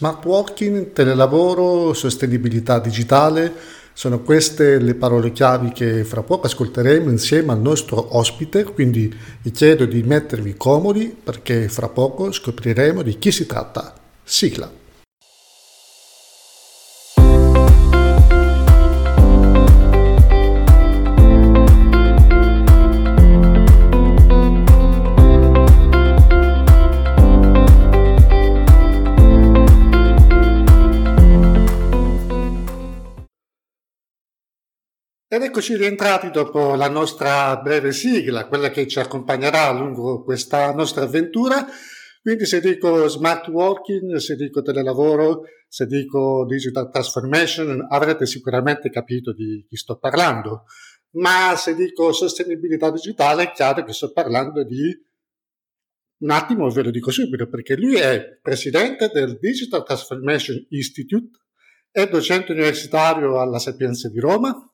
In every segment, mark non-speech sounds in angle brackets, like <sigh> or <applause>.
Smart working, telelavoro, sostenibilità digitale, sono queste le parole chiavi che fra poco ascolteremo insieme al nostro ospite, quindi vi chiedo di mettervi comodi perché fra poco scopriremo di chi si tratta. Sigla. Ed eccoci rientrati dopo la nostra breve sigla, quella che ci accompagnerà lungo questa nostra avventura. Quindi se dico smart working, se dico telelavoro, se dico digital transformation, avrete sicuramente capito di chi sto parlando. Ma se dico sostenibilità digitale, è chiaro che sto parlando di un attimo, ve lo dico subito, perché lui è presidente del Digital Transformation Institute, è docente universitario alla Sapienza di Roma,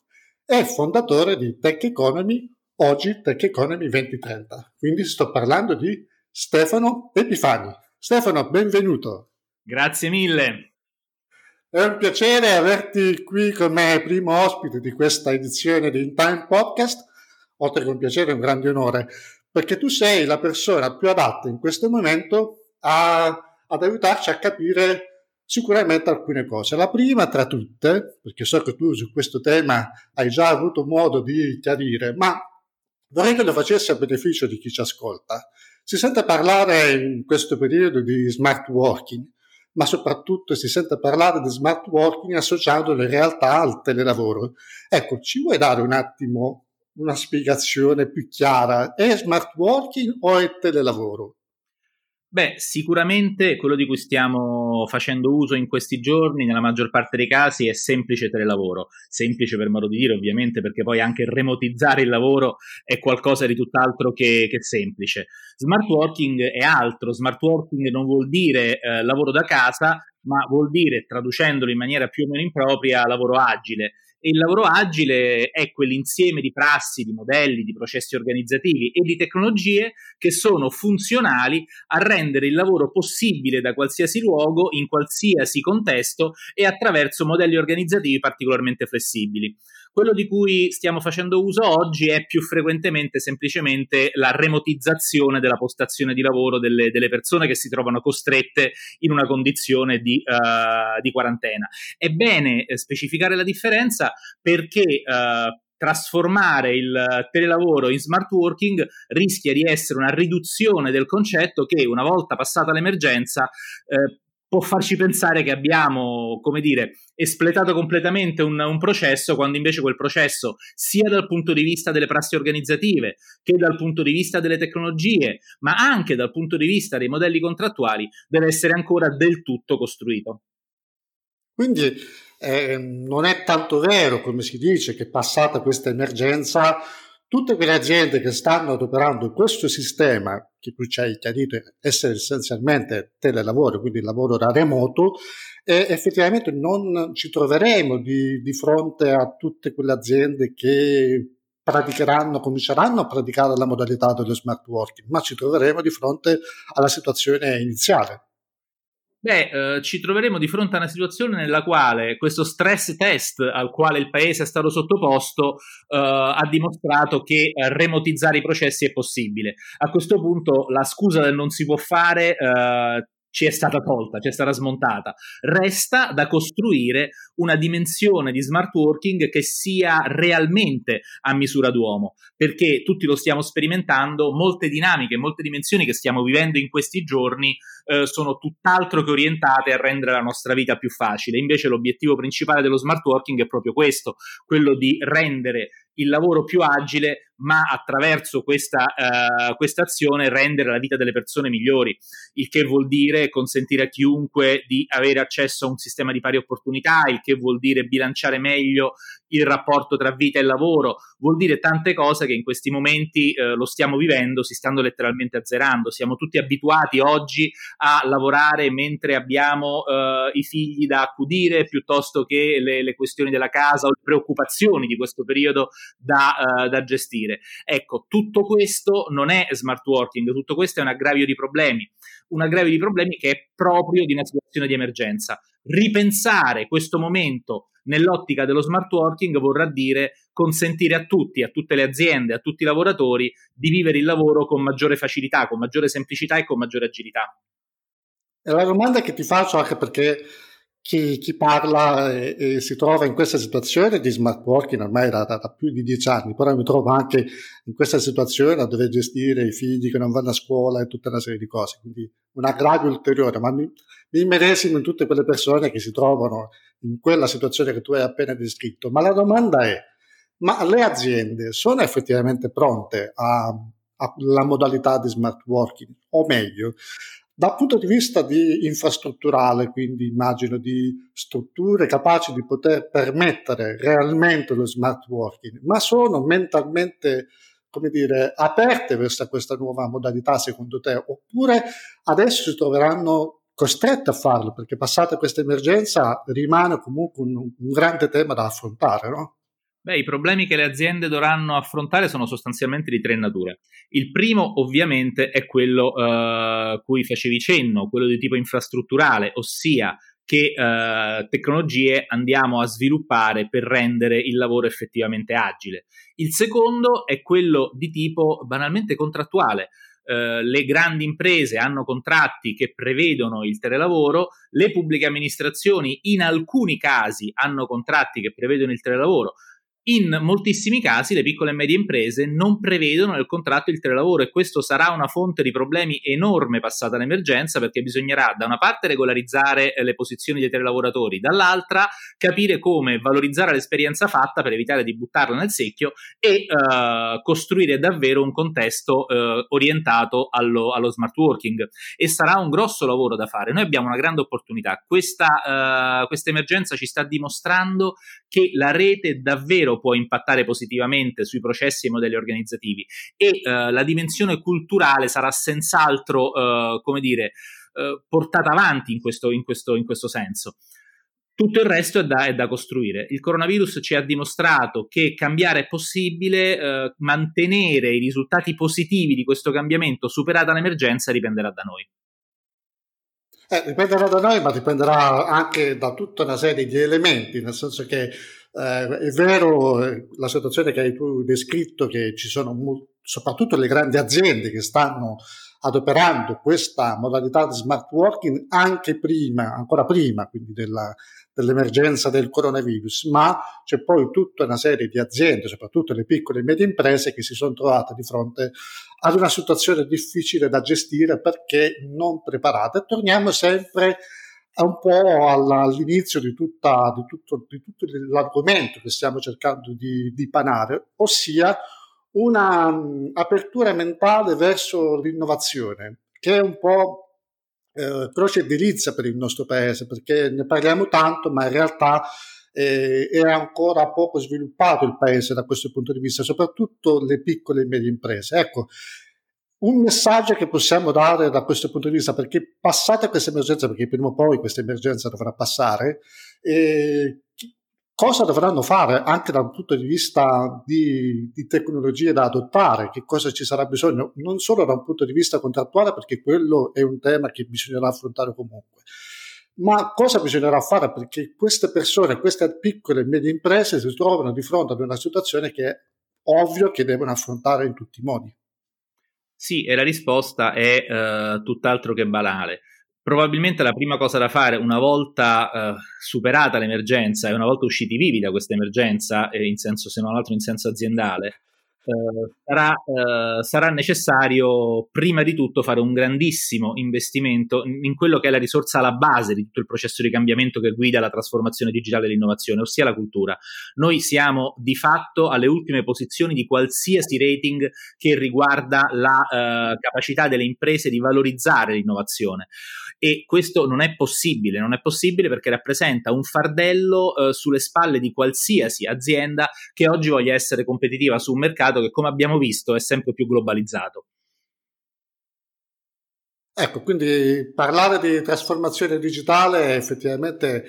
è fondatore di Tech Economy, oggi Tech Economy 2030. Quindi sto parlando di Stefano Epifani. Stefano, benvenuto. Grazie mille. È un piacere averti qui come primo ospite di questa edizione di In Time Podcast, oltre che un piacere, è un grande onore, perché tu sei la persona più adatta in questo momento a, ad aiutarci a capire Sicuramente alcune cose. La prima tra tutte, perché so che tu su questo tema hai già avuto modo di chiarire, ma vorrei che lo facessi a beneficio di chi ci ascolta. Si sente parlare in questo periodo di smart working, ma soprattutto si sente parlare di smart working associando le realtà al telelavoro. Ecco, ci vuoi dare un attimo una spiegazione più chiara? È smart working o è telelavoro? Beh, sicuramente quello di cui stiamo facendo uso in questi giorni, nella maggior parte dei casi, è semplice telelavoro. Semplice per modo di dire, ovviamente, perché poi anche remotizzare il lavoro è qualcosa di tutt'altro che, che semplice. Smart working è altro. Smart working non vuol dire eh, lavoro da casa, ma vuol dire, traducendolo in maniera più o meno impropria, lavoro agile. E il lavoro agile è quell'insieme di prassi, di modelli, di processi organizzativi e di tecnologie che sono funzionali a rendere il lavoro possibile da qualsiasi luogo, in qualsiasi contesto e attraverso modelli organizzativi particolarmente flessibili. Quello di cui stiamo facendo uso oggi è più frequentemente semplicemente la remotizzazione della postazione di lavoro delle, delle persone che si trovano costrette in una condizione di, uh, di quarantena. È bene eh, specificare la differenza perché uh, trasformare il telelavoro in smart working rischia di essere una riduzione del concetto che una volta passata l'emergenza eh, può farci pensare che abbiamo, come dire, espletato completamente un, un, processo, quando invece quel processo, sia dal punto di vista delle prassi organizzative, che dal punto di vista delle tecnologie, ma anche dal punto di vista dei modelli contrattuali, deve essere ancora del tutto costruito. Quindi eh, non è tanto vero, come si dice, che passata questa emergenza tutte quelle aziende che stanno adoperando questo sistema, che tu ci hai chiarito essere essenzialmente telelavoro, quindi lavoro da remoto, eh, effettivamente non ci troveremo di, di fronte a tutte quelle aziende che praticheranno, cominceranno a praticare la modalità dello smart working, ma ci troveremo di fronte alla situazione iniziale. Beh, eh, ci troveremo di fronte a una situazione nella quale questo stress test al quale il paese è stato sottoposto eh, ha dimostrato che eh, remotizzare i processi è possibile. A questo punto la scusa del non si può fare eh, ci è stata tolta, ci è stata smontata. Resta da costruire una dimensione di smart working che sia realmente a misura d'uomo, perché tutti lo stiamo sperimentando, molte dinamiche, molte dimensioni che stiamo vivendo in questi giorni eh, sono tutt'altro che orientate a rendere la nostra vita più facile. Invece l'obiettivo principale dello smart working è proprio questo, quello di rendere il lavoro più agile, ma attraverso questa, uh, azione rendere la vita delle persone migliori, il che vuol dire consentire a chiunque di avere accesso a un sistema di pari opportunità, il che vuol dire bilanciare meglio il rapporto tra vita e lavoro, vuol dire tante cose che in questi momenti eh, lo stiamo vivendo, si stanno letteralmente azzerando. Siamo tutti abituati oggi a lavorare mentre abbiamo eh, i figli da accudire piuttosto che le, le, questioni della casa o le preoccupazioni di questo periodo da, eh, da gestire dire. Ecco, tutto questo non è smart working, tutto questo è un aggravio di problemi, un aggravio di problemi che è proprio di una situazione di emergenza. Ripensare questo momento nell'ottica dello smart working vorrà dire consentire a tutti, a tutte le aziende, a tutti i lavoratori di vivere il lavoro con maggiore facilità, con maggiore semplicità e con maggiore agilità. E la domanda che ti faccio anche perché chi, chi parla e, e, si trova in questa situazione di smart working ormai da, da, da, più di dieci anni, però mi trovo anche in questa situazione a dover gestire i figli che non vanno a scuola e tutta una serie di cose, quindi un aggravio ulteriore, ma mi, mi medesimo in tutte quelle persone che si trovano in quella situazione che tu hai appena descritto. Ma la domanda è, ma le aziende sono effettivamente pronte alla modalità di smart working? O meglio, dal punto di vista di infrastrutturale, quindi immagino di strutture capaci di poter permettere realmente lo smart working, ma sono mentalmente come dire, aperte verso questa nuova modalità secondo te? Oppure adesso si troveranno costretti a farlo perché passata questa emergenza rimane comunque un, un grande tema da affrontare, no? Beh, i problemi che le aziende dovranno affrontare sono sostanzialmente di tre nature. Il primo, ovviamente, è quello uh, cui facevi cenno, quello di tipo infrastrutturale, ossia che uh, tecnologie andiamo a sviluppare per rendere il lavoro effettivamente agile. Il secondo è quello di tipo banalmente contrattuale. Uh, le grandi imprese hanno contratti che prevedono il telelavoro, le pubbliche amministrazioni in alcuni casi hanno contratti che prevedono il telelavoro, in moltissimi casi le piccole e medie imprese non prevedono nel contratto il telelavoro e questo sarà una fonte di problemi enorme passata l'emergenza perché bisognerà da una parte regolarizzare eh, le posizioni dei telelavoratori, dall'altra capire come valorizzare l'esperienza fatta per evitare di buttarla nel secchio e uh, costruire davvero un contesto uh, orientato allo, allo, smart working e sarà un grosso lavoro da fare. Noi abbiamo una grande opportunità. Questa, uh, emergenza ci sta dimostrando che la rete davvero può impattare positivamente sui processi e modelli organizzativi e uh, la dimensione culturale sarà senz'altro, uh, come dire, uh, portata avanti in questo, in questo, in questo senso. Tutto il resto è da, è da, costruire. Il coronavirus ci ha dimostrato che cambiare è possibile, eh, mantenere i risultati positivi di questo cambiamento superata l'emergenza dipenderà da noi. Eh, dipenderà da noi, ma dipenderà anche da tutta una serie di elementi, nel senso che eh, è vero eh, la situazione che hai tu descritto, che ci sono soprattutto le grandi aziende che stanno adoperando questa modalità di smart working anche prima, ancora prima quindi della, dell'emergenza del coronavirus, ma c'è poi tutta una serie di aziende, soprattutto le piccole e medie imprese, che si sono trovate di fronte ad una situazione difficile da gestire perché non preparate. Torniamo sempre è un po' all'inizio di, tutta, di, tutto, di tutto, l'argomento che stiamo cercando di, di panare, ossia una um, apertura mentale verso l'innovazione, che è un po' eh, croce e delizia per il nostro paese, perché ne parliamo tanto, ma in realtà eh, è ancora poco sviluppato il paese da questo punto di vista, soprattutto le piccole e medie imprese. Ecco, un messaggio che possiamo dare da questo punto di vista, perché passata questa emergenza, perché prima o poi questa emergenza dovrà passare, eh, cosa dovranno fare anche dal punto di vista di, di, tecnologie da adottare, che cosa ci sarà bisogno, non solo da un punto di vista contrattuale, perché quello è un tema che bisognerà affrontare comunque, ma cosa bisognerà fare perché queste persone, queste piccole e medie imprese si trovano di fronte ad una situazione che è ovvio che devono affrontare in tutti i modi. Sì, e la risposta è uh, tutt'altro che banale. Probabilmente la prima cosa da fare una volta uh, superata l'emergenza e una volta usciti vivi da questa emergenza, eh, se non altro in senso aziendale, eh, sarà, uh, sarà, necessario prima di tutto fare un grandissimo investimento in quello che è la risorsa alla base di tutto il processo di cambiamento che guida la trasformazione digitale e l'innovazione, ossia la cultura. Noi siamo di fatto alle ultime posizioni di qualsiasi rating che riguarda la uh, capacità delle imprese di valorizzare l'innovazione e questo non è possibile, non è possibile perché rappresenta un fardello uh, sulle spalle di qualsiasi azienda che oggi voglia essere competitiva su un mercato che come abbiamo visto è sempre più globalizzato. Ecco, quindi parlare di trasformazione digitale effettivamente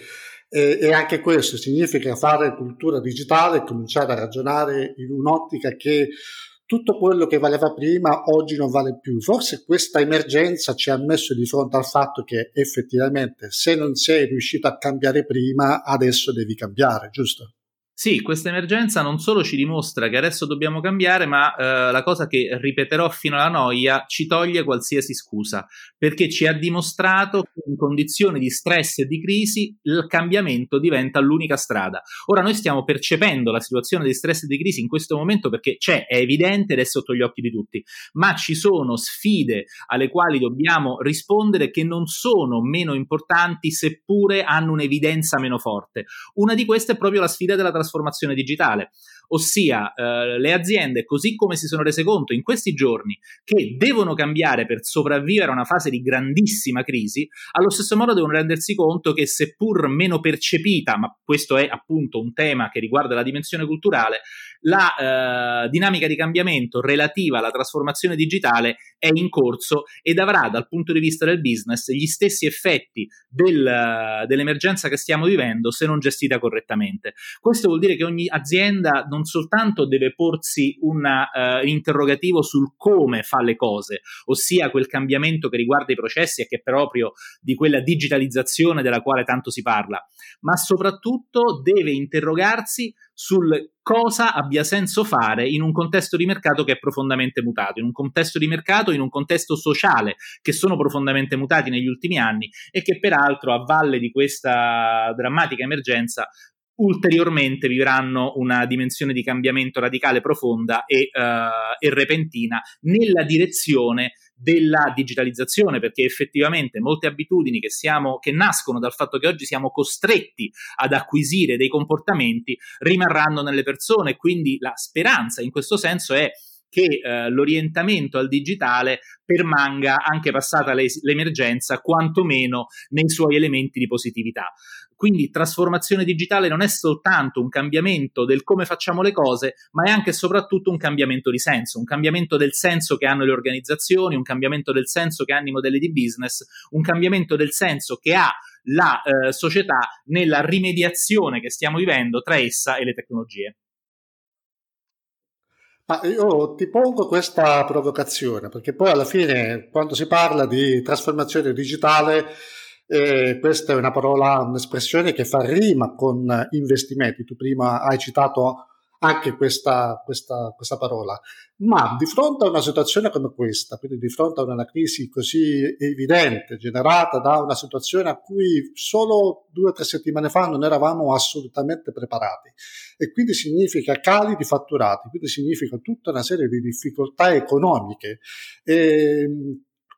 E, e, anche questo significa fare cultura digitale cominciare a ragionare in un'ottica che tutto quello che valeva prima oggi non vale più. Forse questa emergenza ci ha messo di fronte al fatto che effettivamente se non sei riuscito a cambiare prima, adesso devi cambiare, giusto? Sì, questa emergenza non solo ci dimostra che adesso dobbiamo cambiare, ma eh, la cosa che ripeterò fino alla noia ci toglie qualsiasi scusa, perché ci ha dimostrato che in condizioni di stress e di crisi il cambiamento diventa l'unica strada. Ora noi stiamo percependo la situazione di stress e di crisi in questo momento perché c'è, è evidente ed è sotto gli occhi di tutti, ma ci sono sfide alle quali dobbiamo rispondere che non sono meno importanti seppure hanno un'evidenza meno forte. Una di queste è proprio la sfida della trasformazione trasformazione digitale, ossia eh, le aziende così come si sono rese conto in questi giorni che devono cambiare per sopravvivere a una fase di grandissima crisi, allo stesso modo devono rendersi conto che seppur meno percepita, ma questo è appunto un tema che riguarda la dimensione culturale, la eh, dinamica di cambiamento relativa alla trasformazione digitale è in corso ed avrà dal punto di vista del business gli stessi effetti del, dell'emergenza che stiamo vivendo se non gestita correttamente. Questo vuol dire che ogni azienda non soltanto deve porsi una, uh, un interrogativo sul come fa le cose, ossia quel cambiamento che riguarda i processi e che è proprio di quella digitalizzazione della quale tanto si parla, ma soprattutto deve interrogarsi sul cosa abbia senso fare in un contesto di mercato che è profondamente mutato, in un contesto di mercato, in un contesto sociale che sono profondamente mutati negli ultimi anni e che peraltro a valle di questa drammatica emergenza ulteriormente vivranno una dimensione di cambiamento radicale profonda e, uh, e repentina nella direzione della digitalizzazione, perché effettivamente molte abitudini che, siamo, che nascono dal fatto che oggi siamo costretti ad acquisire dei comportamenti rimarranno nelle persone, quindi la speranza in questo senso è che eh, l'orientamento al digitale permanga anche passata le, l'emergenza, quantomeno nei suoi elementi di positività. Quindi trasformazione digitale non è soltanto un cambiamento del come facciamo le cose, ma è anche e soprattutto un cambiamento di senso, un cambiamento del senso che hanno le organizzazioni, un cambiamento del senso che hanno i modelli di business, un cambiamento del senso che ha la eh, società nella rimediazione che stiamo vivendo tra essa e le tecnologie. Ma io ti pongo questa provocazione, perché poi alla fine, quando si parla di trasformazione digitale, eh, questa è una parola, un'espressione che fa rima con investimenti. Tu prima hai citato anche questa, questa, questa, parola. Ma di fronte a una situazione come questa, quindi di fronte a una crisi così evidente, generata da una situazione a cui solo due o tre settimane fa non eravamo assolutamente preparati, e quindi significa cali di fatturati, quindi significa tutta una serie di difficoltà economiche. E,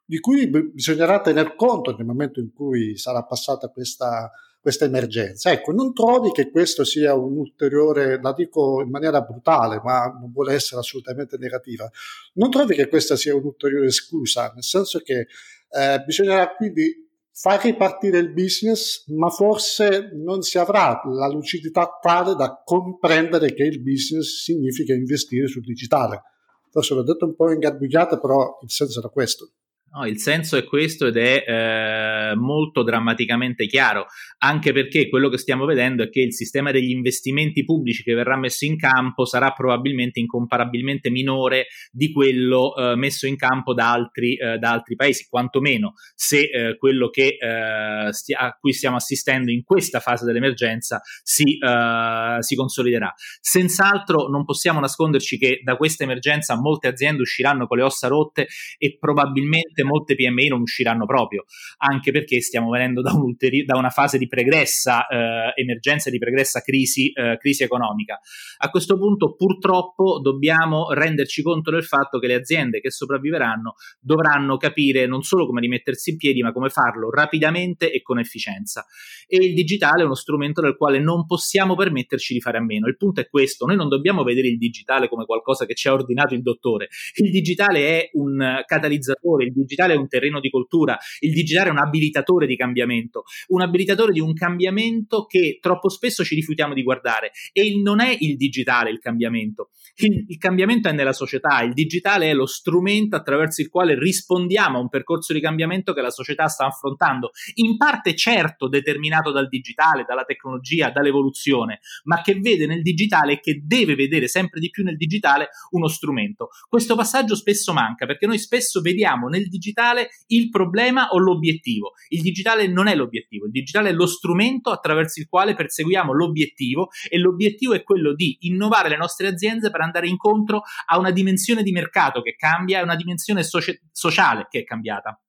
di cui bisognerà tener conto nel momento in cui sarà passata questa, questa emergenza. Ecco, non trovi che questo sia un ulteriore, la dico in maniera brutale, ma non vuole essere assolutamente negativa, non trovi che questa sia un'ulteriore scusa, nel senso che eh, bisognerà quindi far ripartire il business, ma forse non si avrà la lucidità tale da comprendere che il business significa investire sul digitale. Forse l'ho detto un po' ingarbugliata, però il senso era questo. No, il senso è questo ed è eh, molto drammaticamente chiaro, anche perché quello che stiamo vedendo è che il sistema degli investimenti pubblici che verrà messo in campo sarà probabilmente incomparabilmente minore di quello eh, messo in campo da altri, eh, da altri, paesi, quantomeno se eh, quello che, eh, stia, a cui stiamo assistendo in questa fase dell'emergenza si, eh, si consoliderà. Senz'altro non possiamo nasconderci che da questa emergenza molte aziende usciranno con le ossa rotte e probabilmente probabilmente molte PMI non usciranno proprio, anche perché stiamo venendo da, un ulteri- da una fase di pregressa eh, emergenza, di pregressa crisi, eh, crisi economica. A questo punto purtroppo dobbiamo renderci conto del fatto che le aziende che sopravviveranno dovranno capire non solo come rimettersi in piedi, ma come farlo rapidamente e con efficienza. E il digitale è uno strumento del quale non possiamo permetterci di fare a meno. Il punto è questo, noi non dobbiamo vedere il digitale come qualcosa che ci ha ordinato il dottore. Il digitale è un catalizzatore, il digitale digitale è un terreno di coltura, il digitale è un abilitatore di cambiamento, un abilitatore di un cambiamento che troppo spesso ci rifiutiamo di guardare. E non è il digitale il cambiamento, il, il cambiamento è nella società, il digitale è lo strumento attraverso il quale rispondiamo a un percorso di cambiamento che la società sta affrontando, in parte certo determinato dal digitale, dalla tecnologia, dall'evoluzione, ma che vede nel digitale e che deve vedere sempre di più nel digitale uno strumento. Questo passaggio spesso manca perché noi spesso vediamo nel digitale il problema o l'obiettivo. Il digitale non è l'obiettivo, il digitale è lo strumento attraverso il quale perseguiamo l'obiettivo e l'obiettivo è quello di innovare le nostre aziende per andare incontro a una dimensione di mercato che cambia e una dimensione socia- sociale che è cambiata.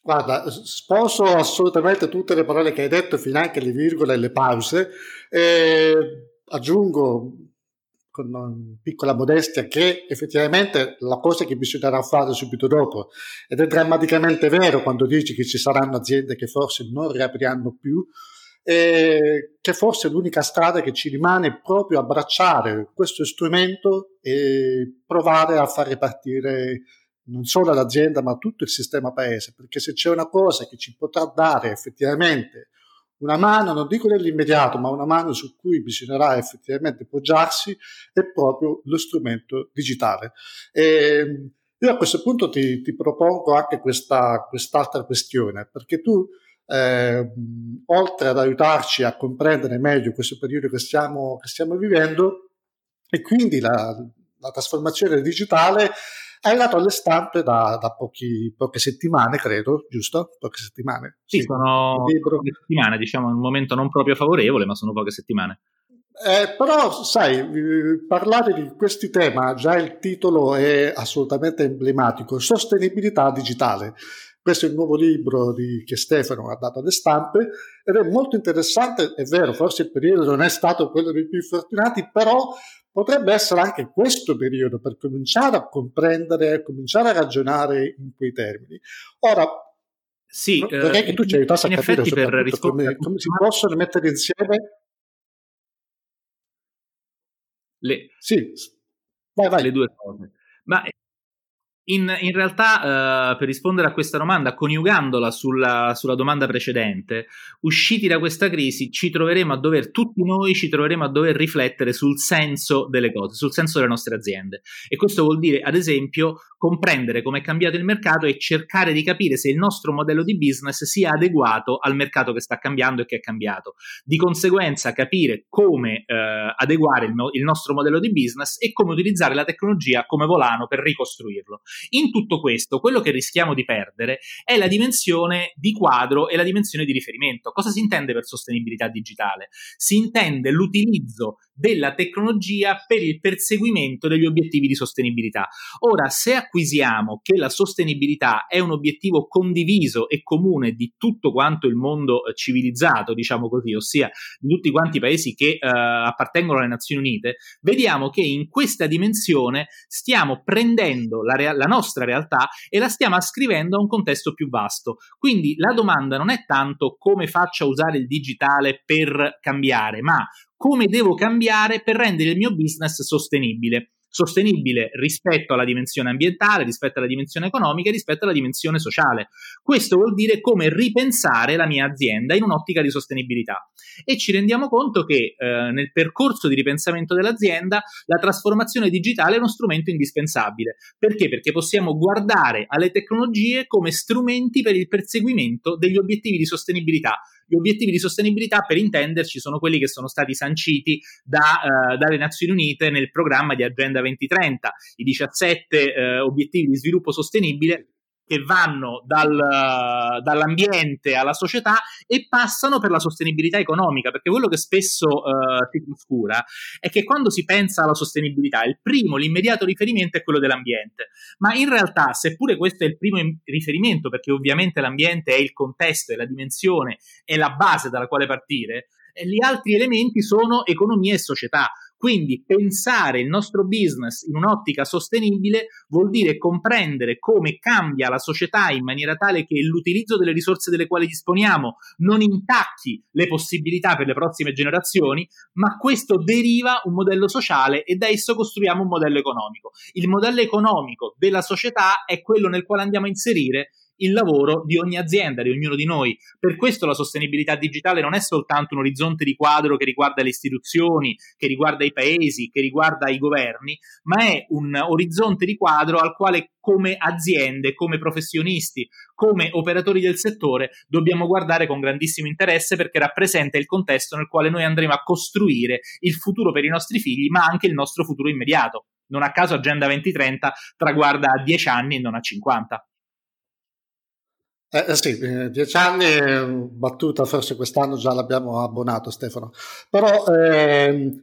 Guarda, sposo assolutamente tutte le parole che hai detto, fino anche le virgole e le pause. E aggiungo con piccola modestia che effettivamente la cosa che bisognerà fare subito dopo, ed è drammaticamente vero quando dici che ci saranno aziende che forse non riapriranno più, e che forse l'unica strada che ci rimane è proprio abbracciare questo strumento e provare a far ripartire non solo l'azienda ma tutto il sistema paese, perché se c'è una cosa che ci potrà dare effettivamente una mano, non dico nell'immediato, ma una mano su cui bisognerà effettivamente poggiarsi è proprio lo strumento digitale. E io a questo punto ti, ti propongo anche questa, quest'altra questione, perché tu, eh, oltre ad aiutarci a comprendere meglio questo periodo che stiamo, che stiamo vivendo, e quindi la, la trasformazione digitale è arrivato alle stampe da, da pochi, poche settimane, credo, giusto? Poche settimane. Sì, sì sono poche settimane, diciamo, un momento non proprio favorevole, ma sono poche settimane. Eh, però, sai, parlare di questi temi, già il titolo è assolutamente emblematico, sostenibilità digitale. Questo è il nuovo libro di, che Stefano ha dato alle stampe ed è molto interessante, è vero, forse il periodo non è stato quello dei più fortunati, però potrebbe essere anche questo periodo per cominciare a comprendere, cominciare a ragionare in quei termini. Ora, sì, vorrei eh, che tu ci aiutassi a capire come, come si possono mettere insieme le, sì, vai, vai. le due cose. Ma in, in realtà, uh, per rispondere a questa domanda, coniugandola sulla, sulla, domanda precedente, usciti da questa crisi, ci troveremo a dover, tutti noi ci troveremo a dover riflettere sul senso delle cose, sul senso delle nostre aziende. E questo vuol dire, ad esempio, comprendere come è cambiato il mercato e cercare di capire se il nostro modello di business sia adeguato al mercato che sta cambiando e che è cambiato. Di conseguenza, capire come uh, adeguare il, il nostro modello di business e come utilizzare la tecnologia come volano per ricostruirlo. In tutto questo, quello che rischiamo di perdere è la dimensione di quadro e la dimensione di riferimento. Cosa si intende per sostenibilità digitale? Si intende l'utilizzo della tecnologia per il perseguimento degli obiettivi di sostenibilità. Ora, se acquisiamo che la sostenibilità è un obiettivo condiviso e comune di tutto quanto il mondo eh, civilizzato, diciamo così, ossia di tutti quanti i paesi che eh, appartengono alle Nazioni Unite, vediamo che in questa dimensione stiamo prendendo la, rea- la nostra realtà e la stiamo ascrivendo a un contesto più vasto. Quindi la domanda non è tanto come faccio a usare il digitale per cambiare, ma come devo cambiare per rendere il mio business sostenibile sostenibile rispetto alla dimensione ambientale, rispetto alla dimensione economica rispetto alla dimensione sociale. Questo vuol dire come ripensare la mia azienda in un'ottica di sostenibilità. E ci rendiamo conto che eh, nel percorso di ripensamento dell'azienda la trasformazione digitale è uno strumento indispensabile. Perché? Perché possiamo guardare alle tecnologie come strumenti per il perseguimento degli obiettivi di sostenibilità gli obiettivi di sostenibilità, per intenderci, sono quelli che sono stati sanciti da, uh, dalle Nazioni Unite nel programma di Agenda 2030, i 17 uh, obiettivi di sviluppo sostenibile che vanno dal, dall'ambiente alla società e passano per la sostenibilità economica, perché quello che spesso uh, si trascura è che quando si pensa alla sostenibilità, il primo, l'immediato riferimento è quello dell'ambiente, ma in realtà, seppure questo è il primo riferimento, perché ovviamente l'ambiente è il contesto, è la dimensione, è la base dalla quale partire, gli altri elementi sono economia e società. Quindi pensare il nostro business in un'ottica sostenibile vuol dire comprendere come cambia la società in maniera tale che l'utilizzo delle risorse delle quali disponiamo non intacchi le possibilità per le prossime generazioni, ma questo deriva un modello sociale e da esso costruiamo un modello economico. Il modello economico della società è quello nel quale andiamo a inserire il lavoro di ogni azienda, di ognuno di noi. Per questo la sostenibilità digitale non è soltanto un orizzonte di quadro che riguarda le istituzioni, che riguarda i paesi, che riguarda i governi, ma è un orizzonte di quadro al quale come aziende, come professionisti, come operatori del settore dobbiamo guardare con grandissimo interesse perché rappresenta il contesto nel quale noi andremo a costruire il futuro per i nostri figli, ma anche il nostro futuro immediato. Non a caso Agenda 2030 traguarda a 10 anni e non a 50. Eh, eh, sì, eh, dieci anni, battuta, forse quest'anno già l'abbiamo abbonato Stefano, però eh,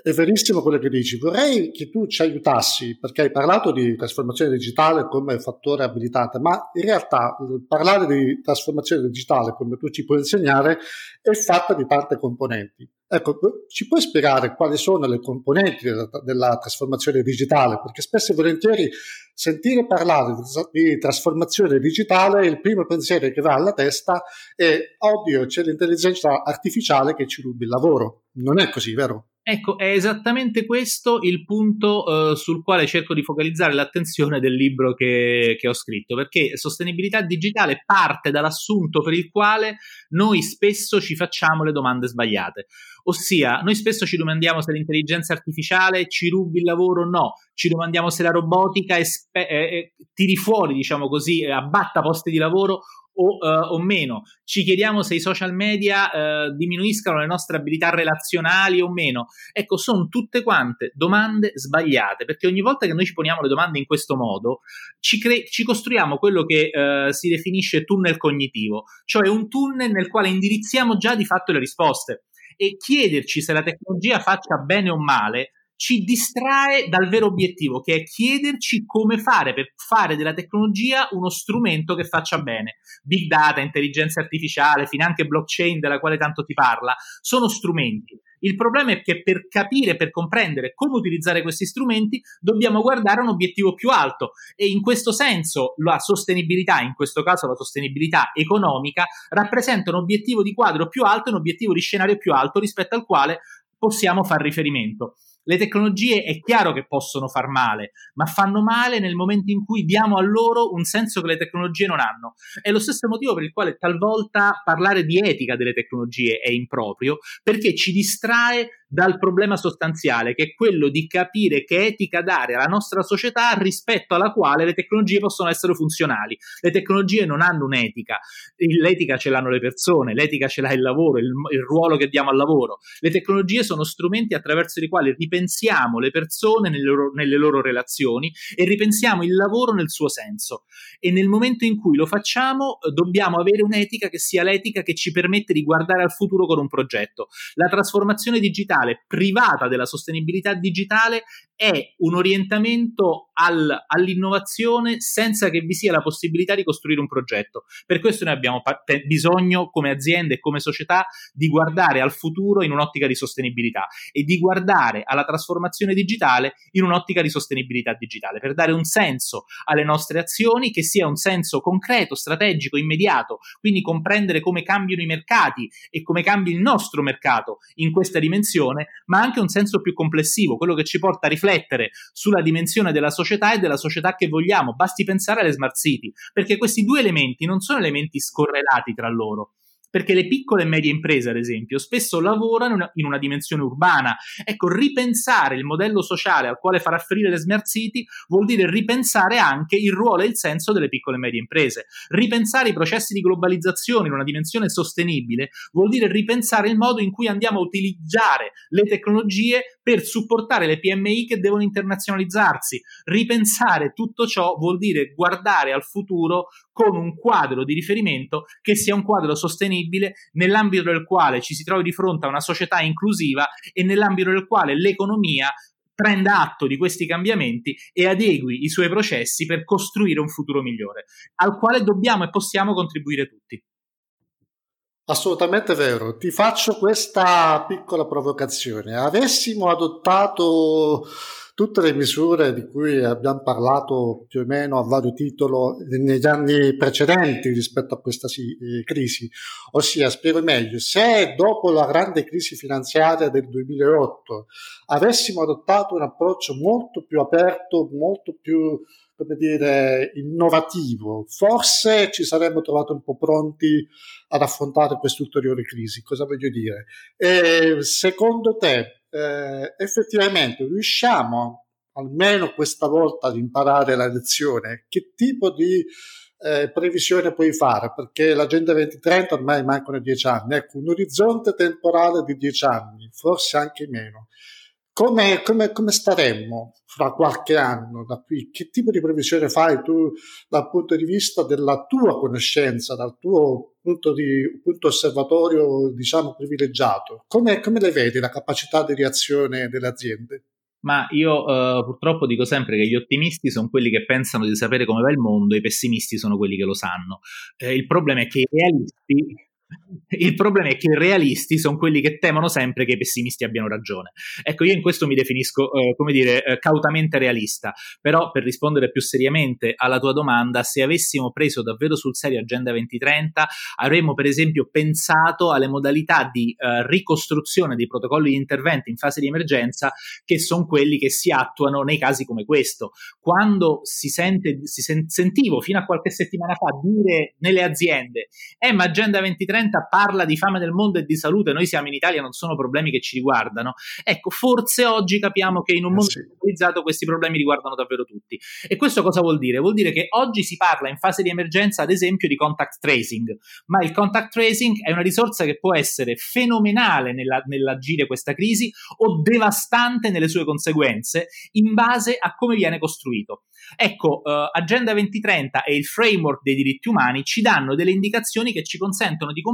è verissimo quello che dici. Vorrei che tu ci aiutassi, perché hai parlato di trasformazione digitale come fattore abilitante, ma in realtà parlare di trasformazione digitale, come tu ci puoi insegnare, è fatta di tante componenti. Ecco, ci puoi spiegare quali sono le componenti della, della, trasformazione digitale? Perché spesso e volentieri sentire parlare di, trasformazione digitale, il primo pensiero che va alla testa è, oddio, c'è l'intelligenza artificiale che ci rubi il lavoro. Non è così, vero? Ecco, è esattamente questo il punto eh, sul quale cerco di focalizzare l'attenzione del libro che, che, ho scritto, perché sostenibilità digitale parte dall'assunto per il quale noi spesso ci facciamo le domande sbagliate. Ossia, noi spesso ci domandiamo se l'intelligenza artificiale ci rubi il lavoro o no, ci domandiamo se la robotica espe- eh, tiri fuori, diciamo così, abbatta posti di lavoro o, uh, o, meno. Ci chiediamo se i social media uh, diminuiscano le nostre abilità relazionali o meno. Ecco, sono tutte quante domande sbagliate, perché ogni volta che noi ci poniamo le domande in questo modo, ci, cre- ci costruiamo quello che uh, si definisce tunnel cognitivo, cioè un tunnel nel quale indirizziamo già di fatto le risposte. E chiederci se la tecnologia faccia bene o male ci distrae dal vero obiettivo, che è chiederci come fare per fare della tecnologia uno strumento che faccia bene. Big data, intelligenza artificiale, finanche blockchain della quale tanto ti parla, sono strumenti. Il problema è che per capire, per comprendere come utilizzare questi strumenti, dobbiamo guardare a un obiettivo più alto e in questo senso la sostenibilità, in questo caso la sostenibilità economica, rappresenta un obiettivo di quadro più alto un obiettivo di scenario più alto rispetto al quale possiamo fare riferimento. Le tecnologie è chiaro che possono far male, ma fanno male nel momento in cui diamo a loro un senso che le tecnologie non hanno. È lo stesso motivo per il quale talvolta parlare di etica delle tecnologie è improprio, perché ci distrae dal problema sostanziale, che è quello di capire che etica dare alla nostra società rispetto alla quale le tecnologie possono essere funzionali. Le tecnologie non hanno un'etica, l'etica ce l'hanno le persone, l'etica ce l'ha il lavoro, il, il ruolo che diamo al lavoro. Le tecnologie sono strumenti attraverso i quali ripensiamo le persone nelle loro, nelle loro relazioni e ripensiamo il lavoro nel suo senso. E nel momento in cui lo facciamo dobbiamo avere un'etica che sia l'etica che ci permette di guardare al futuro con un progetto. La trasformazione digitale digitale privata della sostenibilità digitale è un orientamento al, all'innovazione senza che vi sia la possibilità di costruire un progetto. Per questo noi abbiamo pa- bisogno come aziende e come società di guardare al futuro in un'ottica di sostenibilità e di guardare alla trasformazione digitale in un'ottica di sostenibilità digitale per dare un senso alle nostre azioni che sia un senso concreto, strategico, immediato, quindi comprendere come cambiano i mercati e come cambia il nostro mercato in questa dimensione, ma anche un senso più complessivo, quello che ci porta a riflettere sulla dimensione della società e della società che vogliamo. Basti pensare alle smart city, perché questi due elementi non sono elementi scorrelati tra loro perché le piccole e medie imprese, ad esempio, spesso lavorano in una dimensione urbana. Ecco, ripensare il modello sociale al quale far afferire le smart city vuol dire ripensare anche il ruolo e il senso delle piccole e medie imprese. Ripensare i processi di globalizzazione in una dimensione sostenibile vuol dire ripensare il modo in cui andiamo a utilizzare le tecnologie per supportare le PMI che devono internazionalizzarsi. Ripensare tutto ciò vuol dire guardare al futuro con un quadro di riferimento che sia un quadro sostenibile nell'ambito del quale ci si trovi di fronte a una società inclusiva e nell'ambito del quale l'economia prenda atto di questi cambiamenti e adegui i suoi processi per costruire un futuro migliore, al quale dobbiamo e possiamo contribuire tutti. Assolutamente vero. Ti faccio questa piccola provocazione. Avessimo adottato tutte le misure di cui abbiamo parlato più o meno a vario titolo negli anni precedenti rispetto a questa eh, crisi. Ossia, spiego meglio, se dopo la grande crisi finanziaria del 2008 avessimo adottato un approccio molto più aperto, molto più come dire, innovativo, forse ci saremmo trovati un po' pronti ad affrontare queste ulteriori crisi. Cosa voglio dire? E secondo te eh, effettivamente riusciamo almeno questa volta ad imparare la lezione, che tipo di eh, previsione puoi fare? Perché l'agenda 2030 ormai mancano dieci anni, ecco, un orizzonte temporale di dieci anni, forse anche meno. Come, come, come, staremmo fra qualche anno da qui? Che tipo di previsione fai tu dal punto di vista della tua conoscenza, dal tuo punto, di, punto osservatorio, diciamo, privilegiato? Come, come le vedi la capacità di reazione delle aziende? Ma io uh, purtroppo dico sempre che gli ottimisti sono quelli che pensano di sapere come va il mondo, i pessimisti sono quelli che lo sanno. Eh, il problema è che i realisti <laughs> il problema è che i realisti sono quelli che temono sempre che i pessimisti abbiano ragione. Ecco, io in questo mi definisco, eh, come dire, eh, cautamente realista, però per rispondere più seriamente alla tua domanda, se avessimo preso davvero sul serio Agenda 2030, avremmo per esempio pensato alle modalità di eh, ricostruzione dei protocolli di intervento in fase di emergenza che sono quelli che si attuano nei casi come questo. Quando si sente, si sen- sentivo fino a qualche settimana fa dire nelle aziende, eh ma Agenda 2030 30 parla di fame del mondo e di salute, noi siamo in Italia, non sono problemi che ci riguardano. Ecco, forse oggi capiamo che in un eh, mondo sì. globalizzato questi problemi riguardano davvero tutti. E questo cosa vuol dire? Vuol dire che oggi si parla in fase di emergenza, ad esempio, di contact tracing, ma il contact tracing è una risorsa che può essere fenomenale nella, nell'agire questa crisi o devastante nelle sue conseguenze in base a come viene costruito. Ecco, uh, Agenda 2030 e il framework dei diritti umani ci danno delle indicazioni che ci consentono di comprendere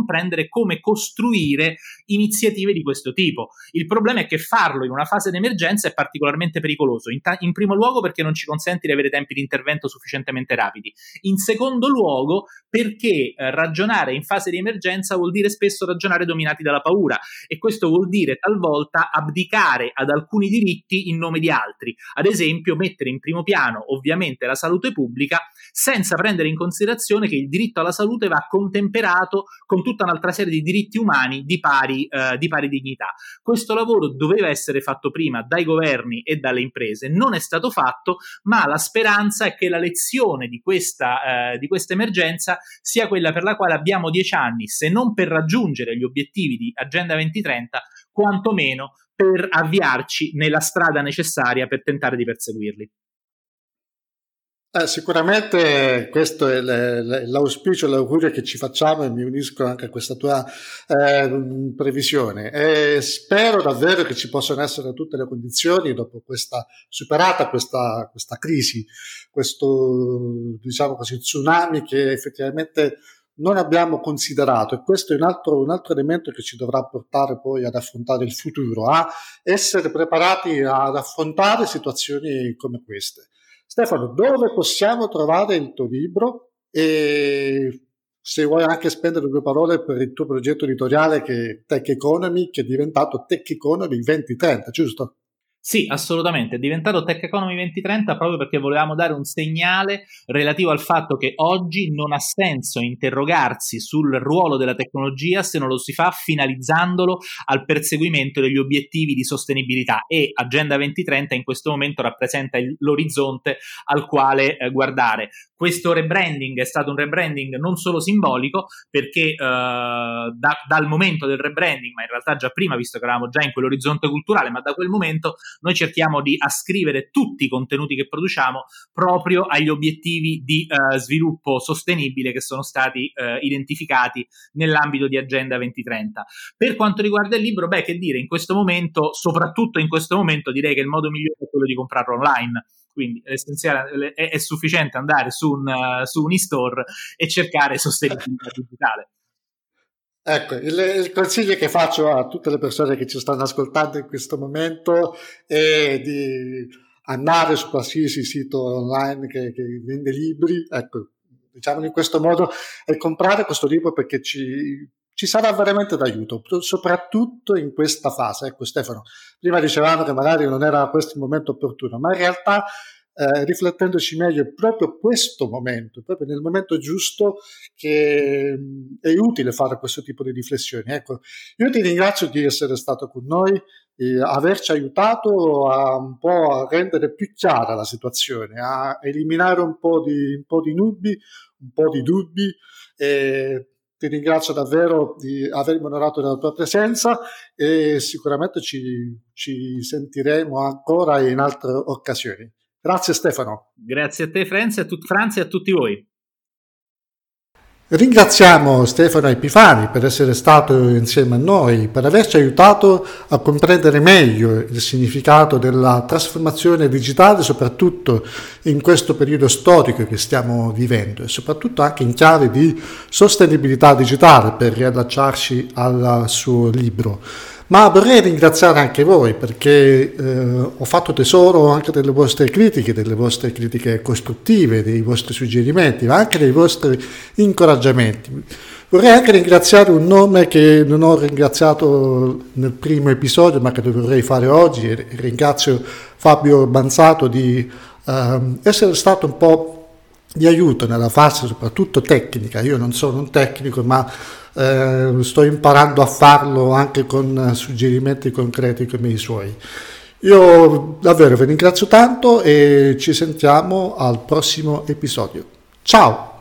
come costruire iniziative di questo tipo. Il problema è che farlo in una fase di emergenza è particolarmente pericoloso, in, ta- in primo luogo perché non ci consente di avere tempi di intervento sufficientemente rapidi, in secondo luogo perché eh, ragionare in fase di emergenza vuol dire spesso ragionare dominati dalla paura e questo vuol dire talvolta abdicare ad alcuni diritti in nome di altri, ad esempio mettere in primo piano ovviamente la salute pubblica senza prendere in considerazione che il diritto alla salute va contemperato con tutta un'altra serie di diritti umani di pari, eh, di pari dignità. Questo lavoro doveva essere fatto prima dai governi e dalle imprese, non è stato fatto, ma la speranza è che la lezione di questa, eh, di questa emergenza sia quella per la quale abbiamo dieci anni, se non per raggiungere gli obiettivi di Agenda 2030, quantomeno per avviarci nella strada necessaria per tentare di perseguirli. Eh, sicuramente questo è l'auspicio, l'augurio che ci facciamo e mi unisco anche a questa tua eh, previsione. E spero davvero che ci possano essere tutte le condizioni dopo questa superata questa, questa crisi, questo diciamo così tsunami che effettivamente non abbiamo considerato e questo è un altro, un altro elemento che ci dovrà portare poi ad affrontare il futuro, a essere preparati ad affrontare situazioni come queste. Stefano, dove possiamo trovare il tuo libro e se vuoi anche spendere due parole per il tuo progetto editoriale che è Tech Economy, che è diventato Tech Economy 2030, giusto? Sì, assolutamente, è diventato Tech Economy 2030 proprio perché volevamo dare un segnale relativo al fatto che oggi non ha senso interrogarsi sul ruolo della tecnologia se non lo si fa finalizzandolo al perseguimento degli obiettivi di sostenibilità e Agenda 2030 in questo momento rappresenta l'orizzonte al quale eh, guardare. Questo rebranding è stato un rebranding non solo simbolico perché eh, da, dal momento del rebranding, ma in realtà già prima, visto che eravamo già in quell'orizzonte culturale, ma da quel momento noi cerchiamo di ascrivere tutti i contenuti che produciamo proprio agli obiettivi di eh, sviluppo sostenibile che sono stati eh, identificati nell'ambito di Agenda 2030. Per quanto riguarda il libro, beh, che dire, in questo momento, soprattutto in questo momento, direi che il modo migliore è quello di comprarlo online quindi è, è sufficiente andare su un, uh, su un e-store e cercare sostenibilità digitale. Ecco, il, il, consiglio che faccio a tutte le persone che ci stanno ascoltando in questo momento è di andare su qualsiasi sito online che, che vende libri, ecco, diciamo in questo modo, e comprare questo libro perché ci, ci sarà veramente d'aiuto, soprattutto in questa fase. Ecco Stefano, prima dicevamo che magari non era questo il momento opportuno, ma in realtà eh, riflettendoci meglio proprio questo momento, proprio nel momento giusto che mm, è utile fare questo tipo di riflessioni. Ecco, io ti ringrazio di essere stato con noi, di averci aiutato a un po' a rendere più chiara la situazione, a eliminare un po' di, un po di nubi, un po' di dubbi. E ti ringrazio davvero di avermi onorato della tua presenza e sicuramente ci, ci sentiremo ancora in altre occasioni. Grazie Stefano. Grazie a te Franz e a, tut- Franz e a tutti voi. Ringraziamo Stefano Epifani per essere stato insieme a noi, per averci aiutato a comprendere meglio il significato della trasformazione digitale, soprattutto in questo periodo storico che stiamo vivendo e soprattutto anche in chiave di sostenibilità digitale per riallacciarci al suo libro. Ma vorrei ringraziare anche voi perché eh, ho fatto tesoro anche delle vostre critiche, delle vostre critiche costruttive, dei vostri suggerimenti, ma anche dei vostri incoraggiamenti. Vorrei anche ringraziare un nome che non ho ringraziato nel primo episodio, ma che dovrei fare oggi. Ringrazio Fabio Banzato di eh, essere stato un po' di aiuto nella fase soprattutto tecnica. Io non sono un tecnico, ma eh, sto imparando a farlo anche con suggerimenti concreti come i suoi. Io davvero vi ringrazio tanto e ci sentiamo al prossimo episodio. Ciao!